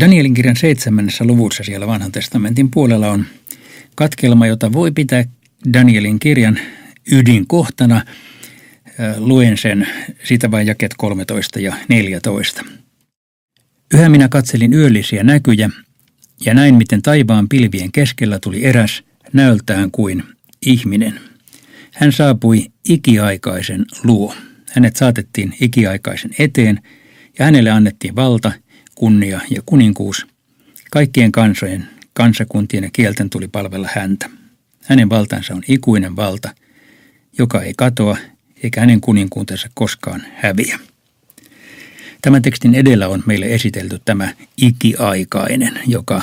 Danielin kirjan seitsemännessä luvussa siellä vanhan testamentin puolella on katkelma, jota voi pitää Danielin kirjan ydinkohtana. Luen sen siitä vain jaket 13 ja 14. Yhä minä katselin yöllisiä näkyjä ja näin miten taivaan pilvien keskellä tuli eräs näöltään kuin ihminen. Hän saapui ikiaikaisen luo. Hänet saatettiin ikiaikaisen eteen ja hänelle annettiin valta, kunnia ja kuninkuus. Kaikkien kansojen, kansakuntien ja kielten tuli palvella häntä. Hänen valtansa on ikuinen valta, joka ei katoa eikä hänen kuninkuutensa koskaan häviä. Tämän tekstin edellä on meille esitelty tämä ikiaikainen, joka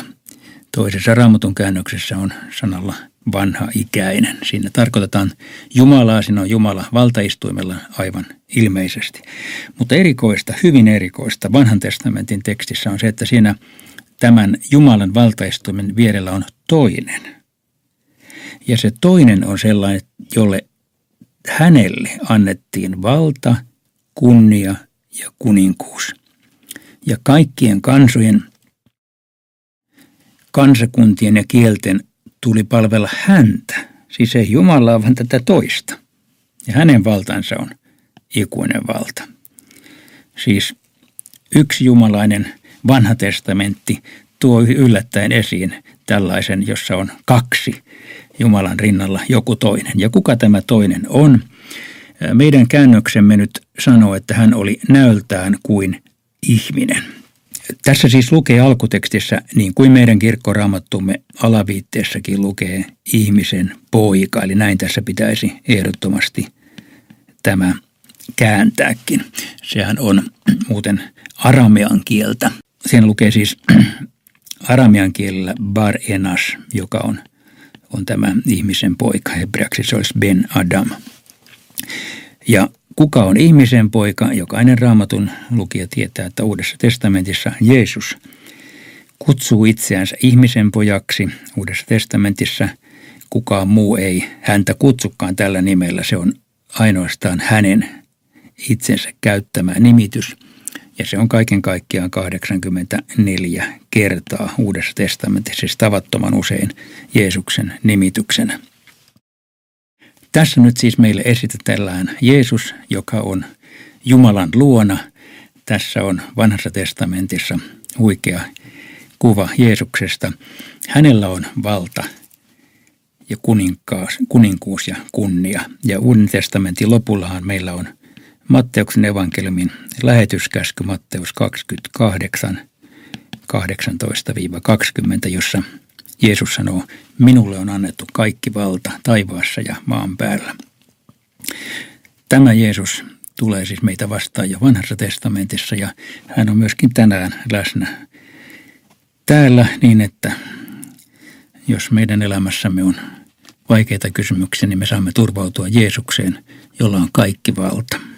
toisessa raamatun käännöksessä on sanalla vanha ikäinen. Siinä tarkoitetaan Jumalaa, siinä on Jumala valtaistuimella aivan ilmeisesti. Mutta erikoista, hyvin erikoista vanhan testamentin tekstissä on se, että siinä tämän Jumalan valtaistuimen vierellä on toinen. Ja se toinen on sellainen, jolle hänelle annettiin valta, kunnia ja kuninkuus. Ja kaikkien kansojen, kansakuntien ja kielten tuli palvella häntä, siis ei Jumalaa, vaan tätä toista. Ja hänen valtansa on ikuinen valta. Siis yksi jumalainen vanha testamentti tuo yllättäen esiin tällaisen, jossa on kaksi Jumalan rinnalla joku toinen. Ja kuka tämä toinen on? Meidän käännöksemme nyt sanoo, että hän oli näöltään kuin ihminen. Tässä siis lukee alkutekstissä, niin kuin meidän kirkkoraamattumme alaviitteessäkin lukee ihmisen poika. Eli näin tässä pitäisi ehdottomasti tämä kääntääkin. Sehän on muuten aramean kieltä. Siinä lukee siis aramean kielellä bar enas, joka on, on tämä ihmisen poika. Hebreaksi se olisi ben Adam. Ja kuka on ihmisen poika? Jokainen raamatun lukija tietää, että Uudessa testamentissa Jeesus kutsuu itseänsä ihmisen pojaksi. Uudessa testamentissa kukaan muu ei häntä kutsukaan tällä nimellä. Se on ainoastaan hänen itsensä käyttämä nimitys. Ja se on kaiken kaikkiaan 84 kertaa Uudessa testamentissa, siis tavattoman usein Jeesuksen nimityksenä. Tässä nyt siis meille esitetellään Jeesus, joka on Jumalan luona. Tässä on vanhassa testamentissa huikea kuva Jeesuksesta. Hänellä on valta ja kuninkuus ja kunnia. Ja Uuden testamentin lopullahan meillä on Matteuksen evankeliumin lähetyskäsky Matteus 28, 18-20, jossa Jeesus sanoo, minulle on annettu kaikki valta taivaassa ja maan päällä. Tämä Jeesus tulee siis meitä vastaan jo vanhassa testamentissa ja hän on myöskin tänään läsnä täällä niin, että jos meidän elämässämme on vaikeita kysymyksiä, niin me saamme turvautua Jeesukseen, jolla on kaikki valta.